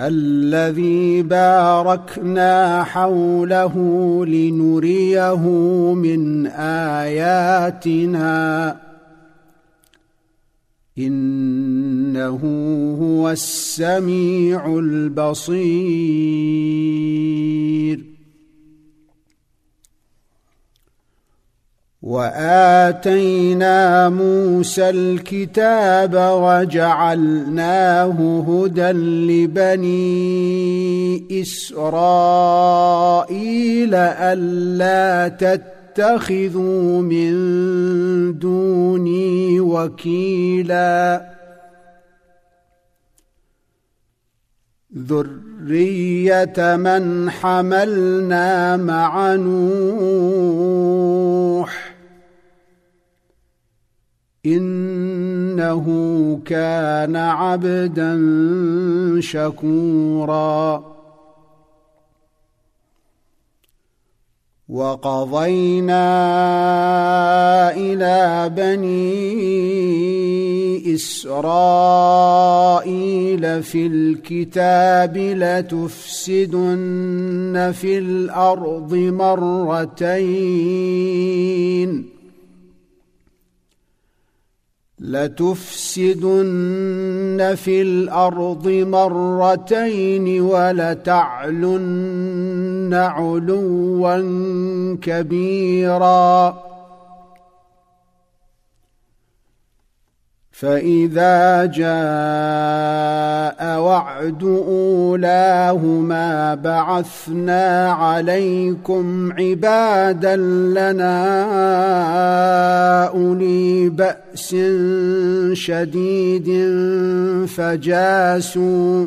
الذي باركنا حوله لنريه من آياتنا. إنه هو السميع البصير. وآتينا موسى الكتاب وجعلناه هدى لبني إسرائيل ألا تتخذوا من دوني وكيلا. ذرية من حملنا مع نوح إنه كان عبدا شكورا. وقضينا إلى بني إسرائيل في الكتاب لتفسدن في الأرض مرتين. لتفسدن في الأرض مرتين ولتعلن علوا كبيرا فاذا جاء وعد اولاهما بعثنا عليكم عبادا لنا اولي باس شديد فجاسوا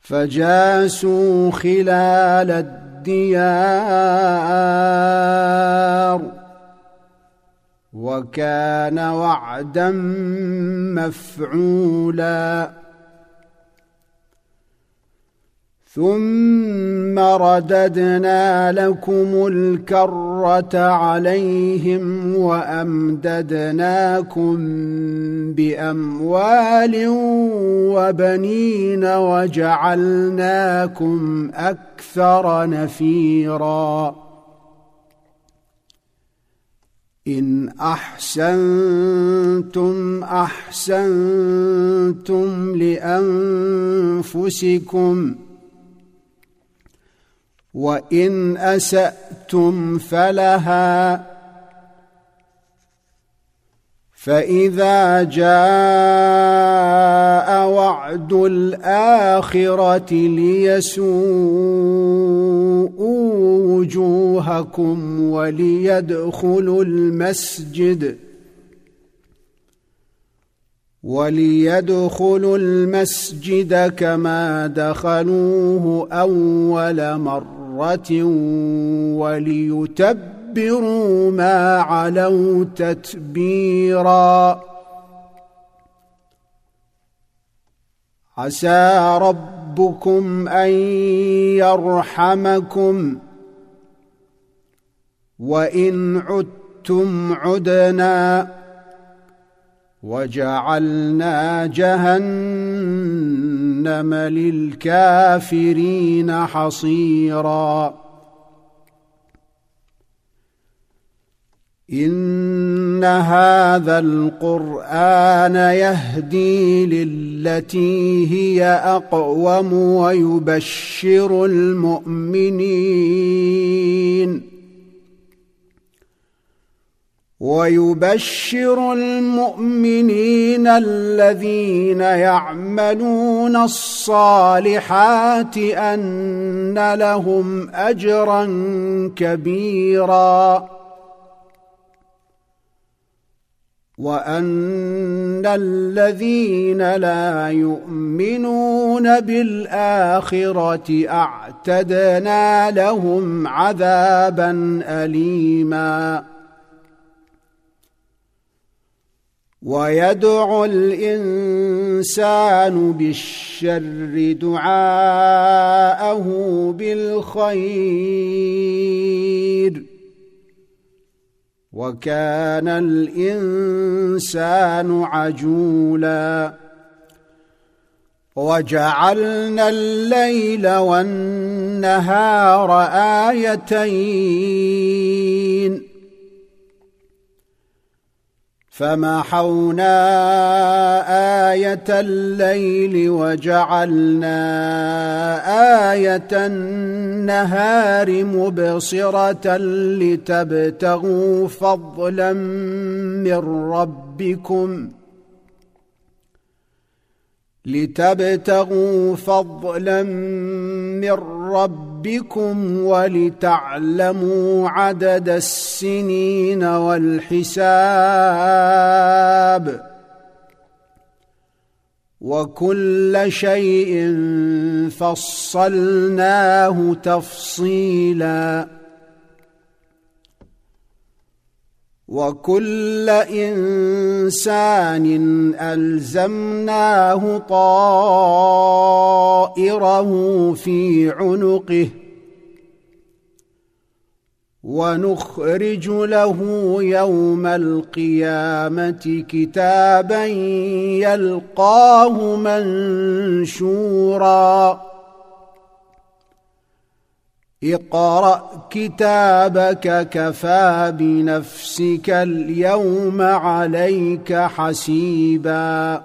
فجاسوا خلال الديار وكان وعدا مفعولا. ثم رددنا لكم الكرة عليهم وأمددناكم بأموال وبنين وجعلناكم أكثر نفيرا. إن أحسنتم أحسنتم لأنفسكم وإن أسأتم فلها فإذا جاء وعد الآخرة ليسوءوا وجوهكم وليدخلوا المسجد. وليدخلوا المسجد كما دخلوه أول مرة وليتبعوا ليتبروا ما علوا تتبيرا. عسى ربكم أن يرحمكم وإن عدتم عدنا وجعلنا جهنم للكافرين حصيرا إن هذا القرآن يهدي للتي هي أقوم ويبشر المؤمنين ويبشر المؤمنين الذين يعملون الصالحات أن لهم أجرا كبيرا وأن الذين لا يؤمنون بالآخرة أعتدنا لهم عذابا اليما. ويدعو الإنسان بالشر دعاءه بالخير. وكان الإنسان عجولا. وجعلنا الليل والنهار آيتين. فمحونا إيه الليل وجعلنا إيه النهار مبصره لتبتغوا فضلا من ربكم لتبتغوا فضلا من ربكم ولتعلموا عدد السنين والحساب وكل شيء فصلناه تفصيلاً وكل إنسان ألزمناه طائره في عنقه ونخرج له يوم القيامة كتابا يلقاه منشورا اقرأ كتابك كفى بنفسك اليوم عليك حسيبا.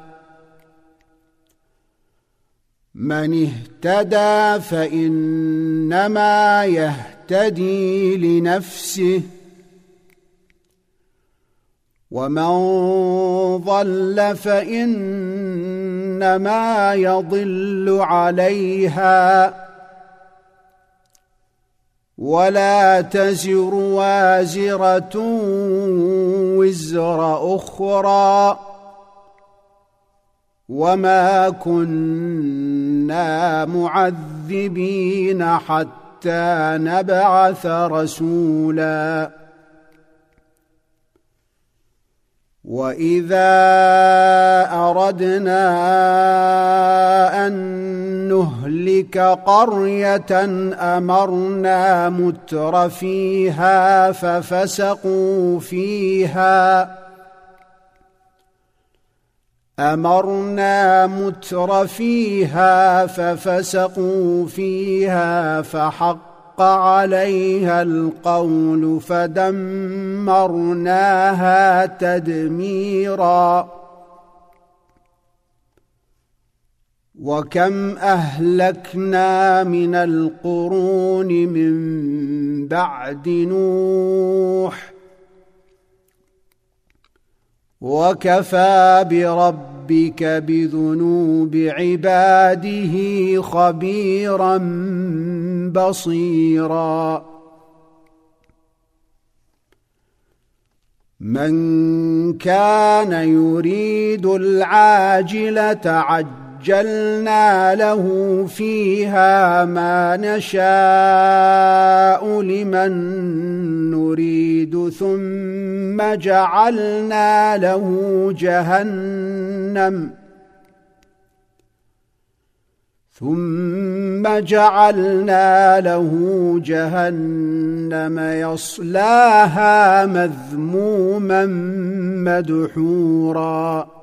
من اهتدى فإنما يهتدي لنفسه ومن ضل فإنما يضل عليها. ولا تزر وازرة وزر أخرى وما كنا معذبين حتى نبعث رسولا واذا اردنا ان نهلك قريه امرنا متر فيها ففسقوا فيها امرنا متر فيها ففسقوا فيها فحق عليها القول فدمرناها تدميرا. وكم أهلكنا من القرون من بعد نوح. وكفى بربك بذنوب عباده خبيرا بصيرا. من كان يريد العاجلة عجلنا له فيها ما نشاء لمن نريد ثم جعلنا له جهنم. ثم جعلنا له جهنم يصلاها مذموما مدحورا.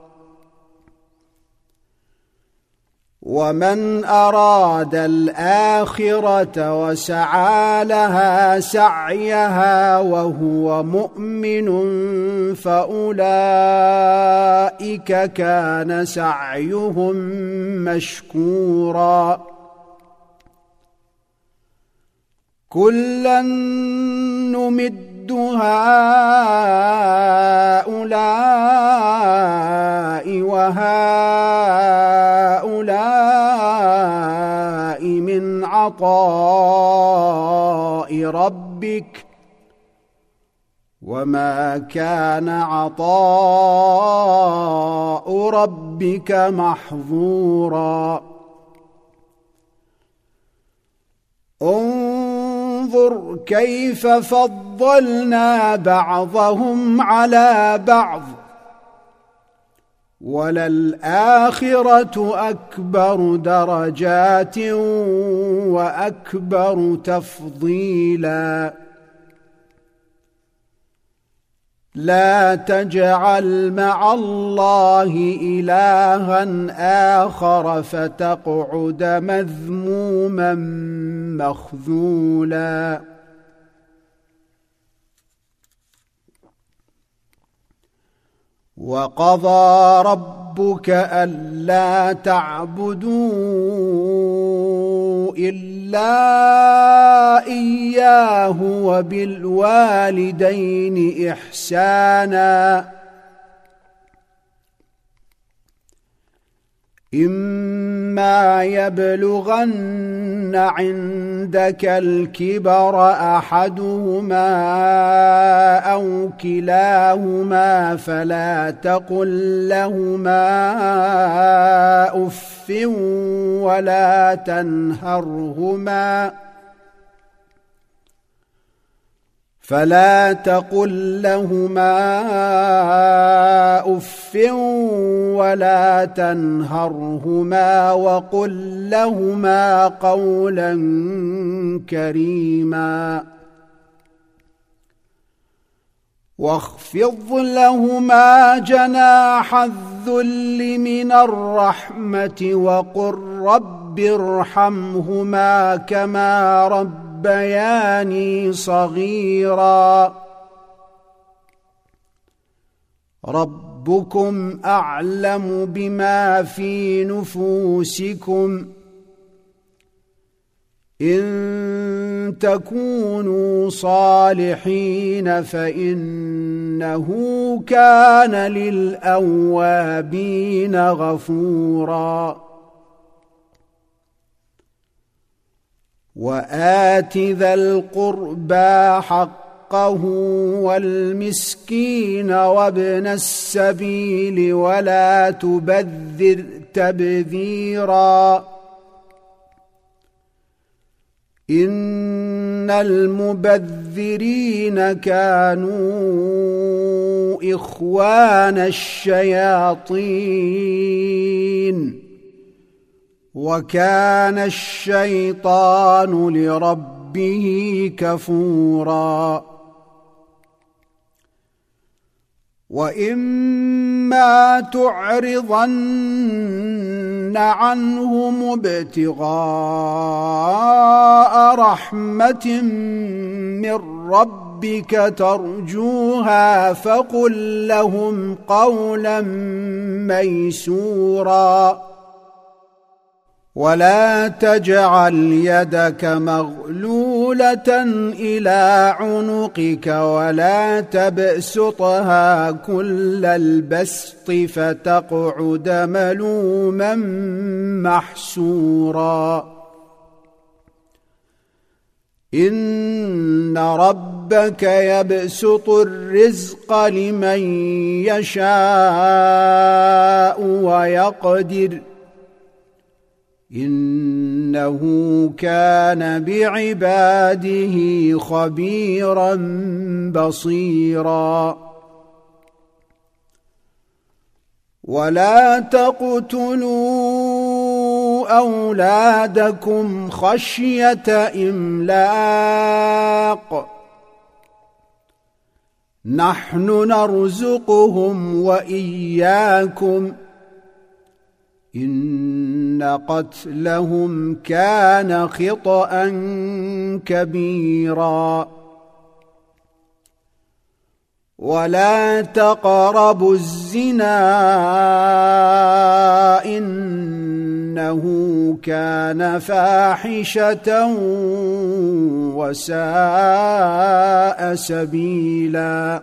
ومن أراد الآخرة وسعى لها سعيها وهو مؤمن فأولئك كان سعيهم مشكورا. كلا نمد هؤلاء وهؤلاء من عطاء ربك وما كان عطاء ربك محظورا. انظر كيف فضلنا بعضهم على بعض. وللآخرة أكبر درجات وأكبر تفضيلا. لا تجعل مع الله إلها آخر فتقعد مذموما مخذولا. وقضى ربك ألا تعبدوا إلا إياه وبالوالدين إحسانا إما يبلغن عندك الكبر أحدهما أو كلاهما فلا تقل لهما أف ولا تنهرهما فلا تقل لهما أف ولا تنهرهما وقل لهما قولا كريما واخفض لهما جناح الذل من الرحمة وقل رب ارحمهما كما رب ربياني صغيرا. ربكم أعلم بما في نفوسكم. إن تكونوا صالحين فإنه كان للأوابين غفورا. وآت ذا القربى حقه والمسكين وابن السبيل ولا تبذر تبذيرا. إن المبذرين كانوا إخوان الشياطين. وكان الشيطان لربه كفورا. وإما تعرضن عنهم ابتغاء رحمة من ربك ترجوها فقل لهم قولا ميسورا. ولا تجعل يدك مغلولة إلى عنقك ولا تبسطها كل البسط فتقعد ملوما محسورا. إن ربك يبسط الرزق لمن يشاء ويقدر. إنه كان بعباده خبيرا بصيرا. ولا تقتلوا اولادكم خشيه املاق. نحن نرزقهم واياكم إن قتلهم كان خطا كبيرا. ولا تقربوا الزنا إنه كان فاحشة وساء سبيلا.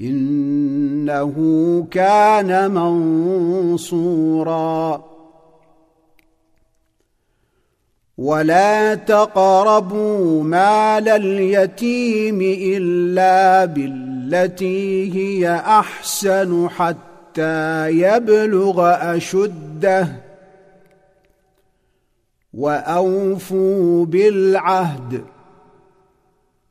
إنه كان منصورا. ولا تقربوا مال اليتيم إلا بالتي هي أحسن حتى يبلغ أشده. وأوفوا بالعهد.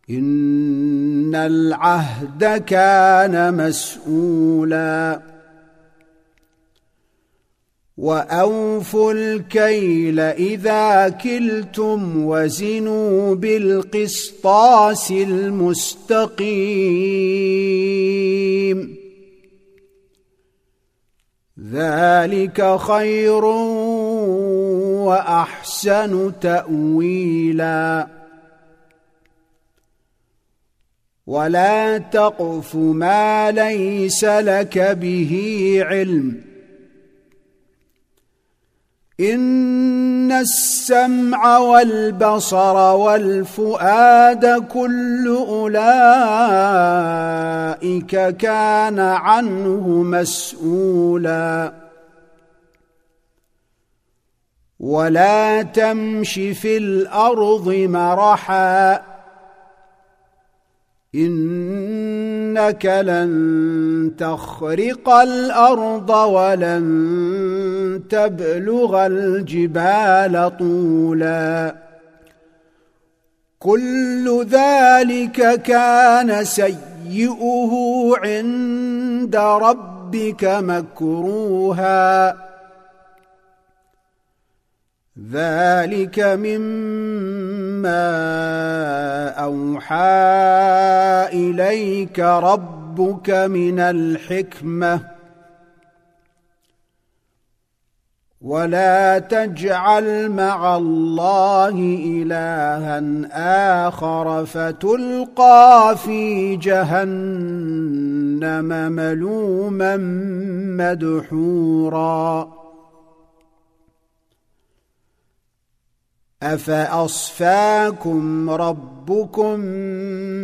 إن العهد كان مسؤولا. وأوفوا الكيل إذا كلتم وزنوا بالقسطاس المستقيم. ذلك خير وأحسن تأويلا. ولا تقف ما ليس لك به علم ان السمع والبصر والفؤاد كل اولئك كان عنه مسؤولا ولا تمش في الأرض مرحا إنك لن تخرق الأرض ولن تبلغ الجبال طولا. كل ذلك كان سيئه عند ربك مكروها. ذلك مما أوحى إليك ربك من الحكمة. ولا تجعل مع الله إلها آخر فتلقى في جهنم ملوما مدحورا. افاصفاكم ربكم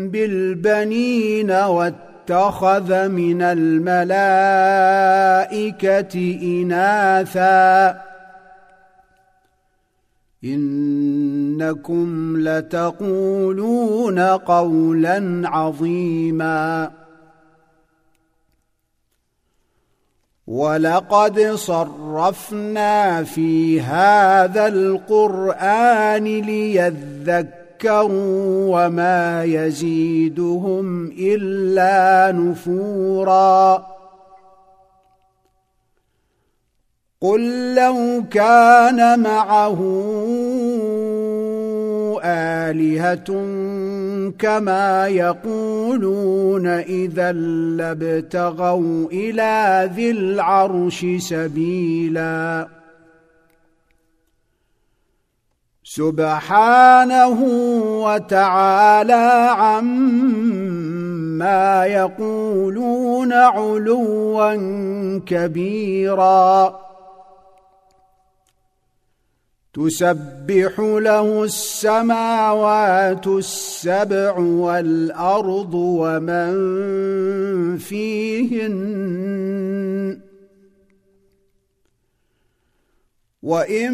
بالبنين والتقوى اتخذ من الملائكه اناثا انكم لتقولون قولا عظيما ولقد صرفنا في هذا القرآن ليذكر ذكروا وما يزيدهم إلا نفورا. قل لو كان معه آلهة كما يقولون إذا لابتغوا إلى ذي العرش سبيلا. سبحانه وتعالى عما يقولون علوا كبيرا. تسبح له السماوات السبع والأرض ومن فيهن. وإن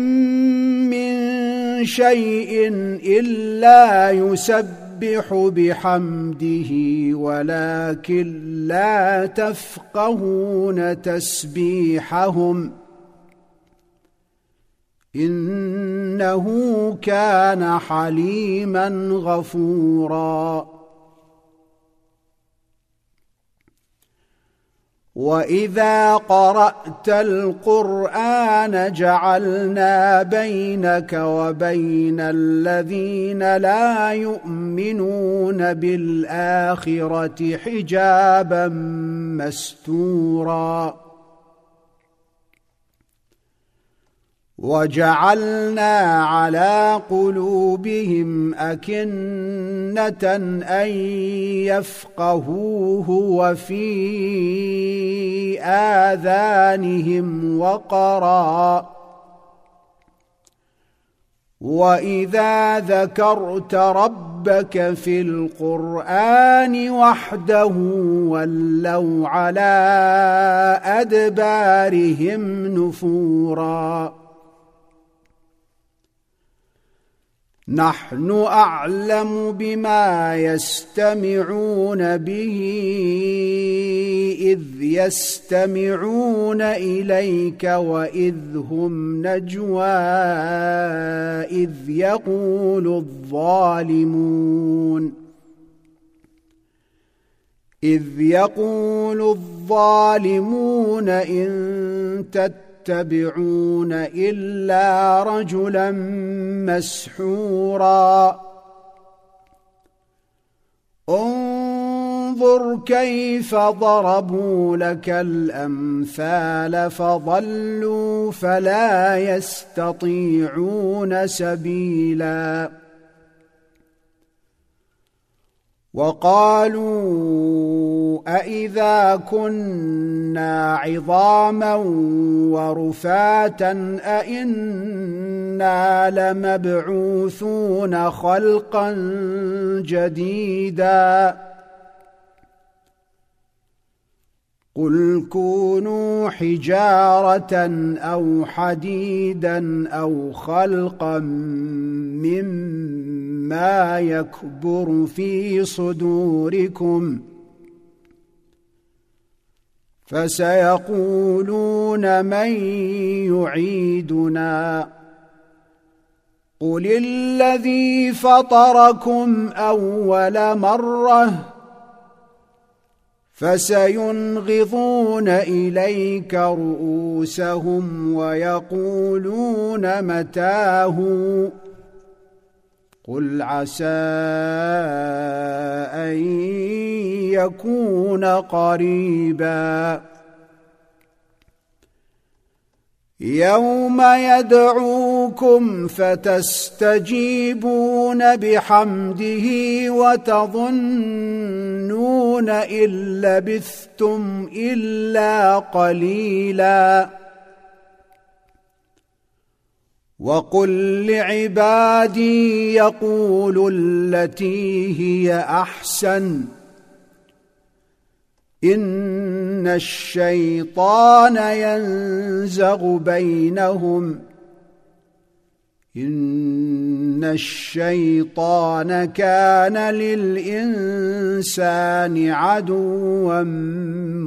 من شيء إلا يسبح بحمده ولكن لا تفقهون تسبيحهم. إنه كان حليما غفورا. وإذا قرأت القرآن جعلنا بينك وبين الذين لا يؤمنون بالآخرة حجابا مستورا. وجعلنا على قلوبهم أكنة أن يفقهوه وفي آذانهم وقرا. وإذا ذكرت ربك في القرآن وحده ولوا على أدبارهم نفورا. نحن أعلم بما يستمعون به إذ يستمعون إليك وإذ هم نجوى إذ يقول الظالمون. إذ يقول الظالمون إن تتبعون يتبعون إلا رجلا مسحورا. انظر كيف ضربوا لك الأمثال فضلوا فلا يستطيعون سبيلا. وقالوا أإذا كنا عظاما ورفاتا أإنا لمبعوثون خلقا جديدا قل كونوا حجارة أو حديدا أو خلقا مما يكبر في صدوركم. فسيقولون من يعيدنا. قل الذي فطركم أول مرة. فسينغضون إليك رؤوسهم ويقولون متاه. قل عسى أن يكون قريبا. يوم يدعوكم فتستجيبون بحمده وتظنون إن لبثتم إلا قليلا. وقل لعبادي يقولوا التي هي أحسن. إن الشيطان ينزغ بينهم. إن الشيطان كان للإنسان عدوا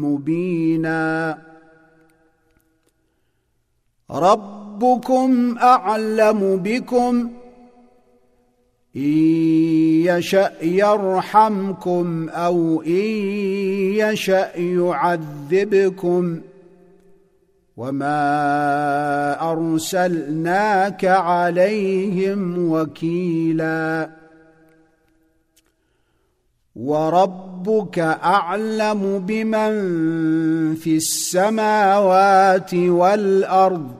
مبينا. ربكم أعلم بكم. إن يشأ يرحمكم أو إن يشأ يعذبكم. وما أرسلناك عليهم وكيلا. وربك أعلم بمن في السماوات والأرض.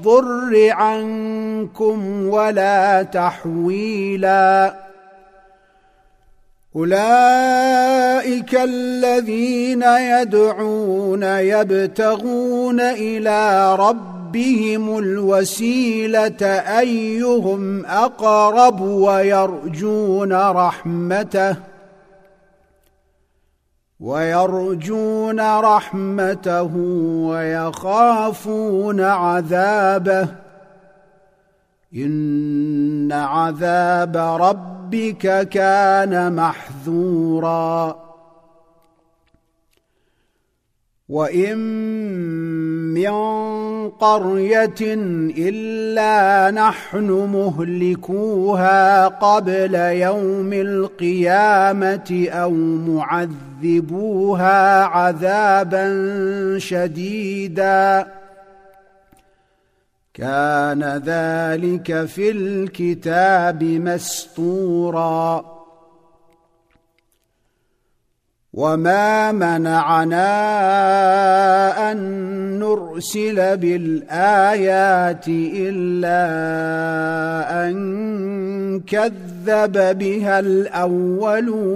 الضر عنكم ولا تحويلا أولئك الذين يدعون يبتغون إلى ربهم الوسيلة أيهم أقرب ويرجون رحمته ويرجون رحمته ويخافون عذابه. إن عذاب ربك كان محذورا. وان من قريه الا نحن مهلكوها قبل يوم القيامه أو معذبوها عذابا شديدا كان ذلك في الكتاب مسطورا وما منعنا ان نرسل بالايات الا ان كذب بها الاولون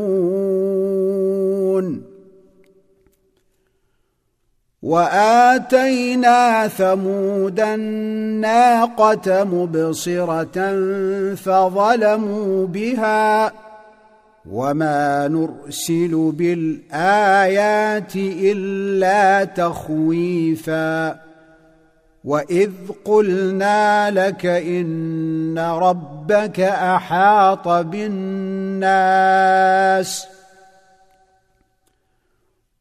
واتينا ثمود الناقه مبصره فظلموا بها وما نرسل بالايات الا تخويفا واذ قلنا لك ان ربك احاط بالناس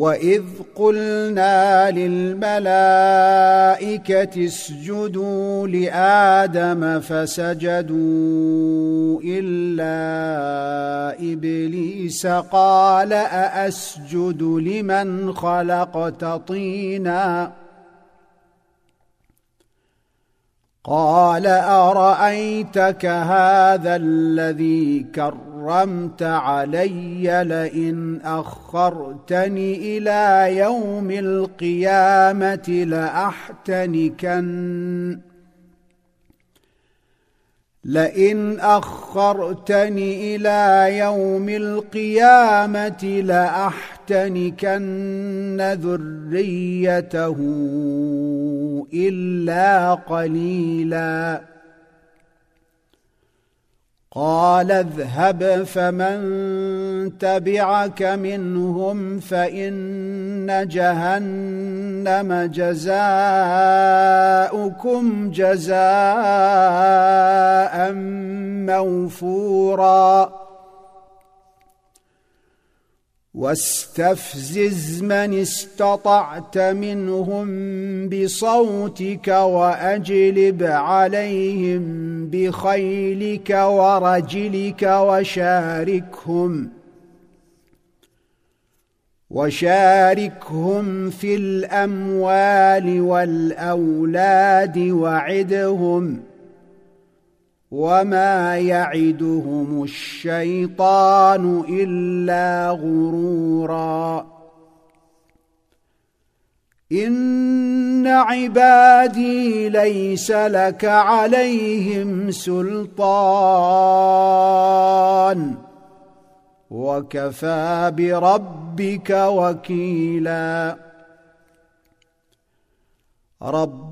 واذ قلنا للملائكه اسجدوا لادم فسجدوا الا ابليس قال ااسجد لمن خلقت طينا قال ارايتك هذا الذي كرمت علي لئن أخرتني إلى يوم القيامة لأحتنكن. لئن أخرتني إلى يوم القيامة لأحتنكن ذريته إلا قليلا. قال اذهب فمن تبعك منهم فإن جهنم جزاؤكم جزاء موفورا. واستفزز من استطعت منهم بصوتك وأجلب عليهم بخيلك ورجلك وشاركهم وشاركهم في الأموال والأولاد وعدهم ۖ وما يعدهم الشيطان الا غرورا ان عبادي ليس لك عليهم سلطان وكفى بربك وكيلا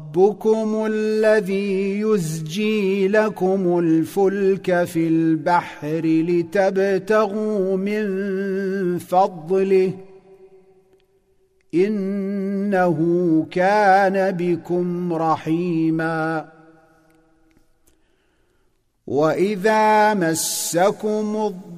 ربكم الذي يزجي لكم الفلك في البحر لتبتغوا من فضله إنه كان بكم رحيما. وإذا مسكم الضر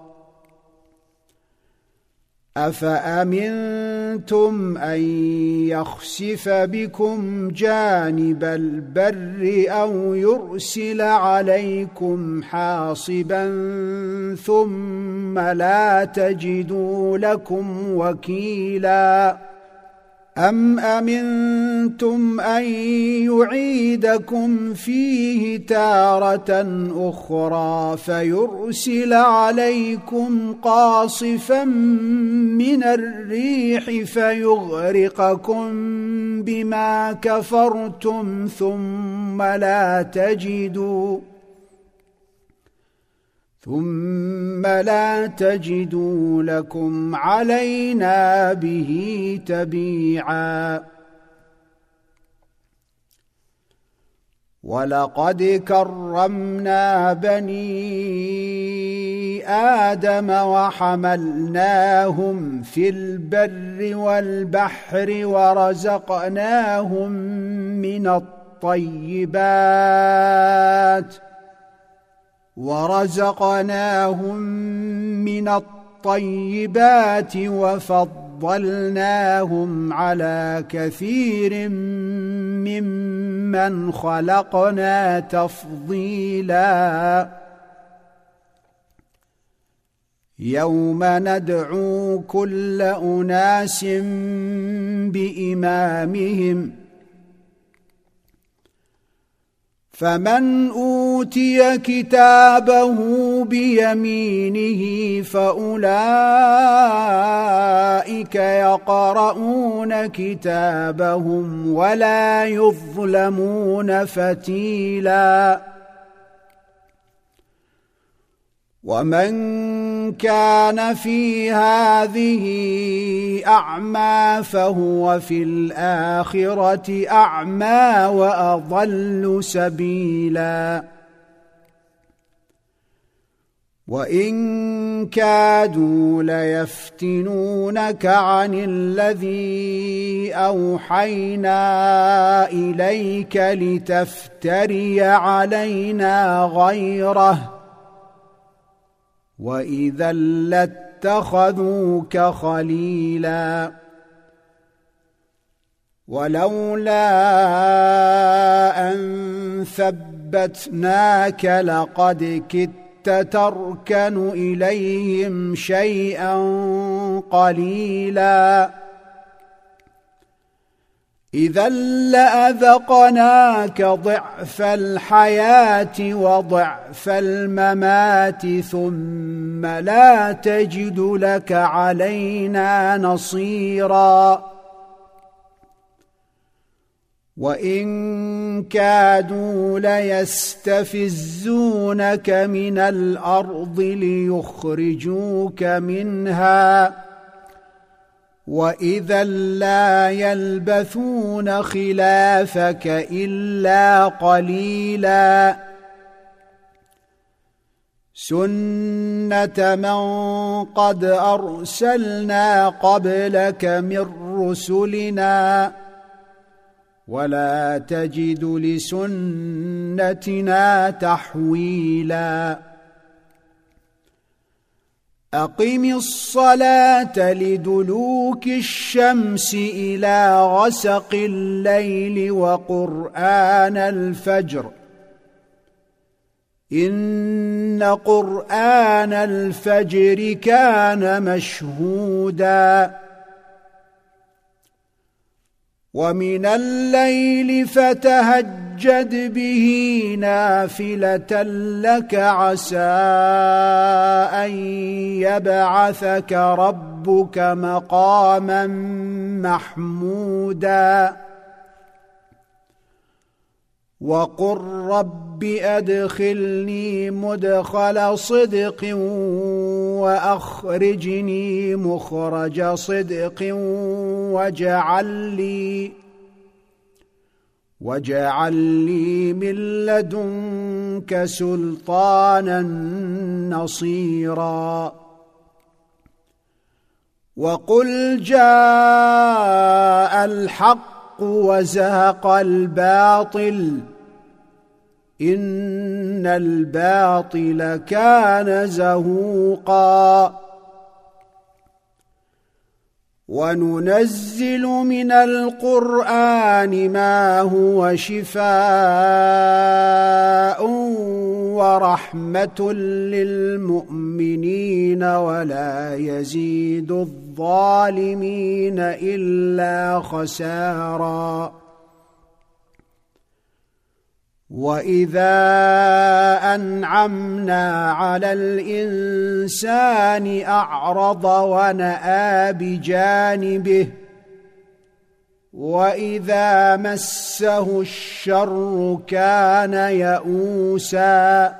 أفأمنتم أن يخسف بكم جانب البر أو يرسل عليكم حاصبا ثم لا تجدوا لكم وكيلا ام امنتم ان يعيدكم فيه تاره أخرى فيرسل عليكم قاصفا من الريح فيغرقكم بما كفرتم ثم لا تجدوا ثم لا تجدوا لكم علينا به تبيعا. ولقد كرمنا بني آدم وحملناهم في البر والبحر ورزقناهم من الطيبات ۖ ورزقناهم من الطيبات وفضلناهم على كثير ممن خلقنا تفضيلا. يوم ندعو كل أناس بإمامهم فمن أوتي كتابه بيمينه فأولئك يقرؤون كتابهم ولا يظلمون فتيلاً ومن كان في هذه أعمى فهو في الآخرة أعمى وأضل سبيلا. وإن كادوا ليفتنونك عن الذي أوحينا إليك لتفتري علينا غيره واذا لاتخذوك خليلا ولولا ان ثبتناك لقد كدت تركن اليهم شيئا قليلا إذا لأذقناك ضعف الحياة وضعف الممات ثم لا تجد لك علينا نصيرا. وإن كادوا ليستفزونك من الأرض ليخرجوك منها. واذا لا يلبثون خلافك الا قليلا سنه من قد ارسلنا قبلك من رسلنا ولا تجد لسنتنا تحويلا أقم الصلاة لدلوك الشمس إلى غسق الليل وقرآن الفجر. إن قرآن الفجر كان مشهودا. ومن الليل فتهجد به نافلة لك عسى أن يبعثك ربك مقاما محمودا. وقل رب أدخلني مدخل صدق وأخرجني مخرج صدق واجعل لي واجعل لي من لدنك سلطانا نصيرا. وقل جاء الحق وزهق الباطل إن الباطل كان زهوقا. وننزل من القرآن ما هو شفاء ورحمة للمؤمنين ولا يزيد الظالمين إلا خسارا واذا انعمنا على الانسان اعرض وناى بجانبه واذا مسه الشر كان يئوسا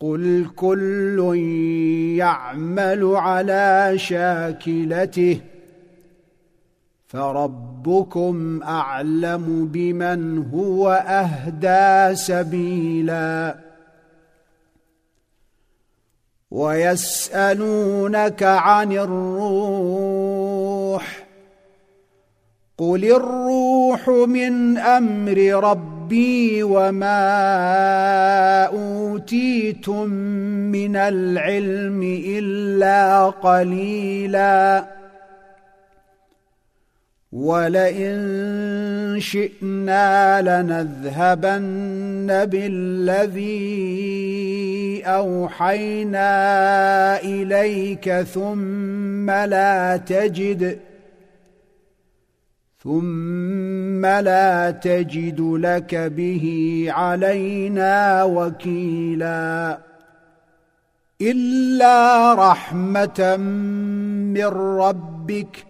قل كل يعمل على شاكلته فربكم اعلم بمن هو اهدى سبيلا ويسالونك عن الروح قل الروح من أمر ربي وما اوتيتم من العلم الا قليلا ولئن شئنا لنذهبن بالذي اوحينا اليك ثم لا تجد ثم لا تجد لك به علينا وكيلا الا رحمه من ربك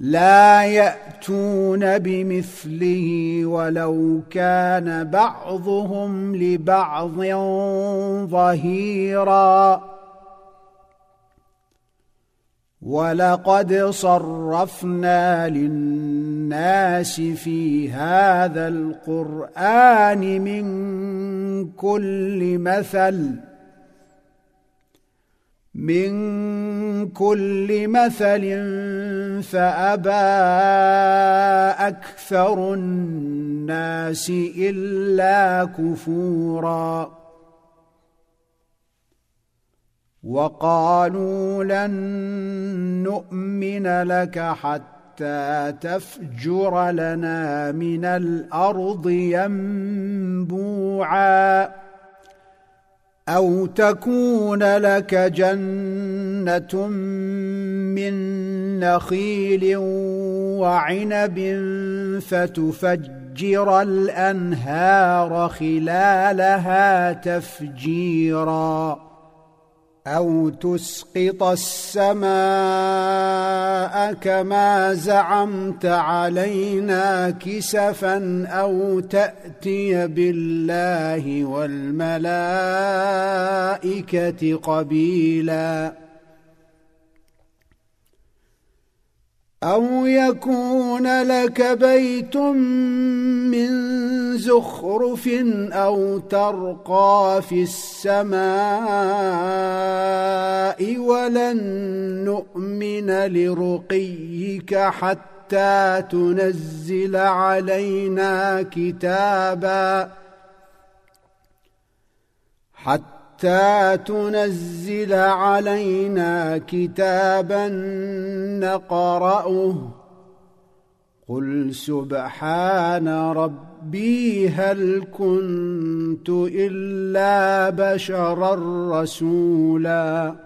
لا يأتون بمثله ولو كان بعضهم لبعض ظهيرا. ولقد صرفنا للناس في هذا القرآن من كل مثل. من كل مثل فأبى أكثر الناس إلا كفورا. وقالوا لن نؤمن لك حتى تفجر لنا من الأرض ينبوعا. أو تكون لك جنة من نخيل وعنب فتفجر الأنهار خلالها تفجيرا. أو تسقط السماء كما زعمت علينا كسفا أو تأتي بالله والملائكة قبيلا أو يكون لك بيت من زخرف أو ترقى في السماء ولن نؤمن لرقيك حتى تنزل علينا كتابا حتى حتى تنزل علينا كتابا نقرأه. قل سبحان ربي هل كنت إلا بشرا رسولا.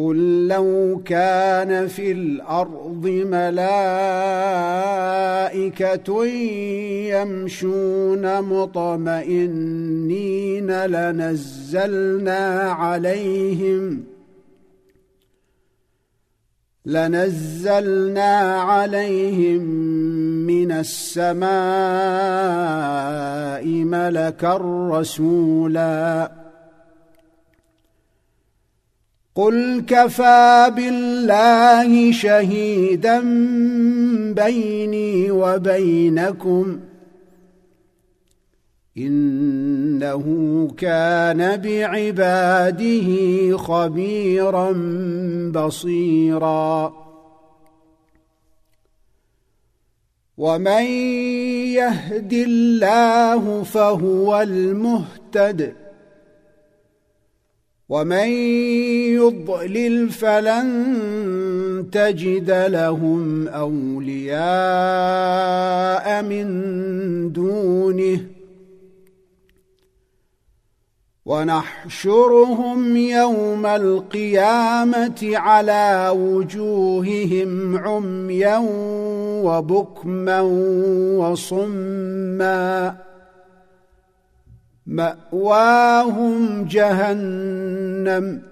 قل لو كان في الأرض ملائكة يمشون مطمئنين لنزلنا عليهم لنزلنا عليهم من السماء ملكا رسولا قل كفى بالله شهيدا بيني وبينكم إنه كان بعباده خبيرا بصيرا ومن يهد الله فهو المهتد ومن يضلل فلن تجد لهم أولياء من دونه. ونحشرهم يوم القيامة على وجوههم عميا وبكما وصما. مأواهم جهنم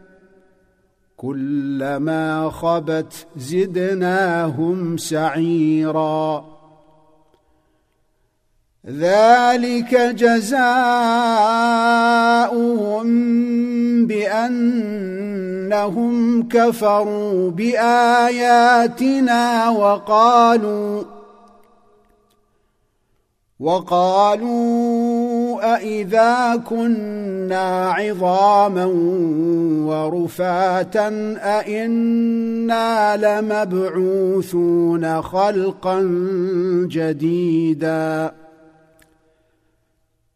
كلما خبت زدناهم سعيرا. ذلك جزاؤهم بأنهم كفروا بآياتنا وقالوا وقالوا أإذا كنا عظاما ورفاتا أإنا لمبعوثون خلقا جديدا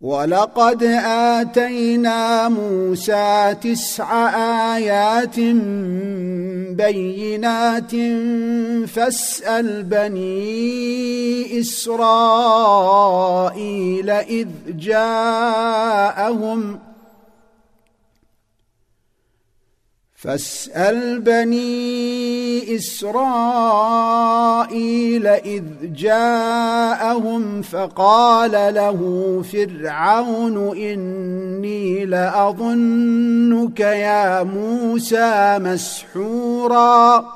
ولقد آتينا موسى تسع آيات بينات فاسأل بني إسرائيل إذ جاءهم فاسأل بني إسرائيل إذ جاءهم فقال له فرعون إني لأظنك يا موسى مسحورا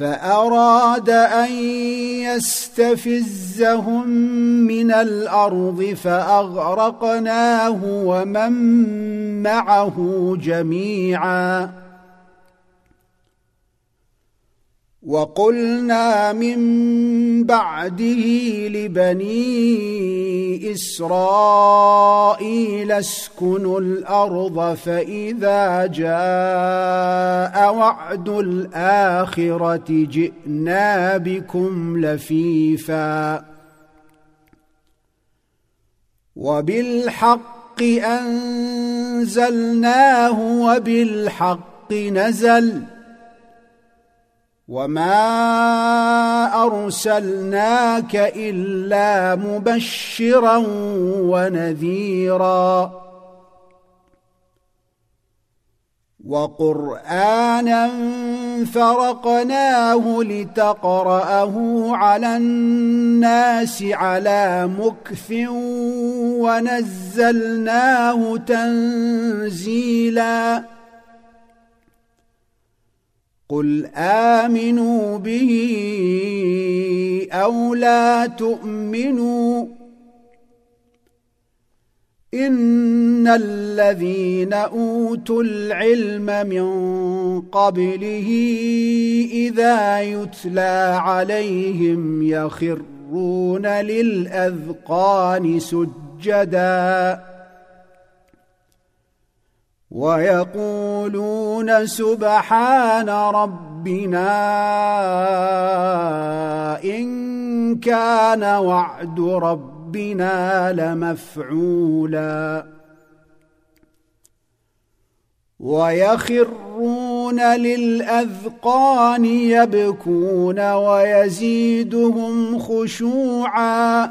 فأراد أن يستفزهم من الأرض فأغرقناه ومن معه جميعا وقلنا من بعده لبني إسرائيل اسكنوا الأرض فإذا جاء وعد الآخرة جئنا بكم لفيفا. وبالحق أنزلناه وبالحق نزل وما ارسلناك الا مبشرا ونذيرا وقرانا فرقناه لتقراه على الناس على مكث ونزلناه تنزيلا قل امنوا به أو لا تؤمنوا ان الذين اوتوا العلم من قبله اذا يتلى عليهم يخرون للاذقان سجدا ويقولون سبحان ربنا إن كان وعد ربنا لمفعولا. ويخرون للأذقان يبكون ويزيدهم خشوعا.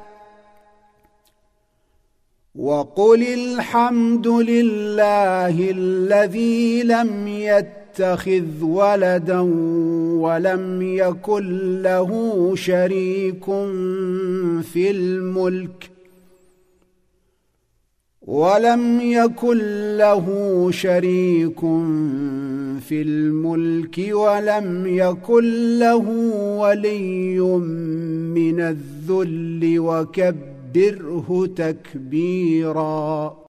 وقل الحمد لله الذي لم يتخذ ولدا ولم يكن له شريك في الملك ولم يكن له شريك في الملك ولم يكن له ولي من الذل وكبر كبره تكبيرا.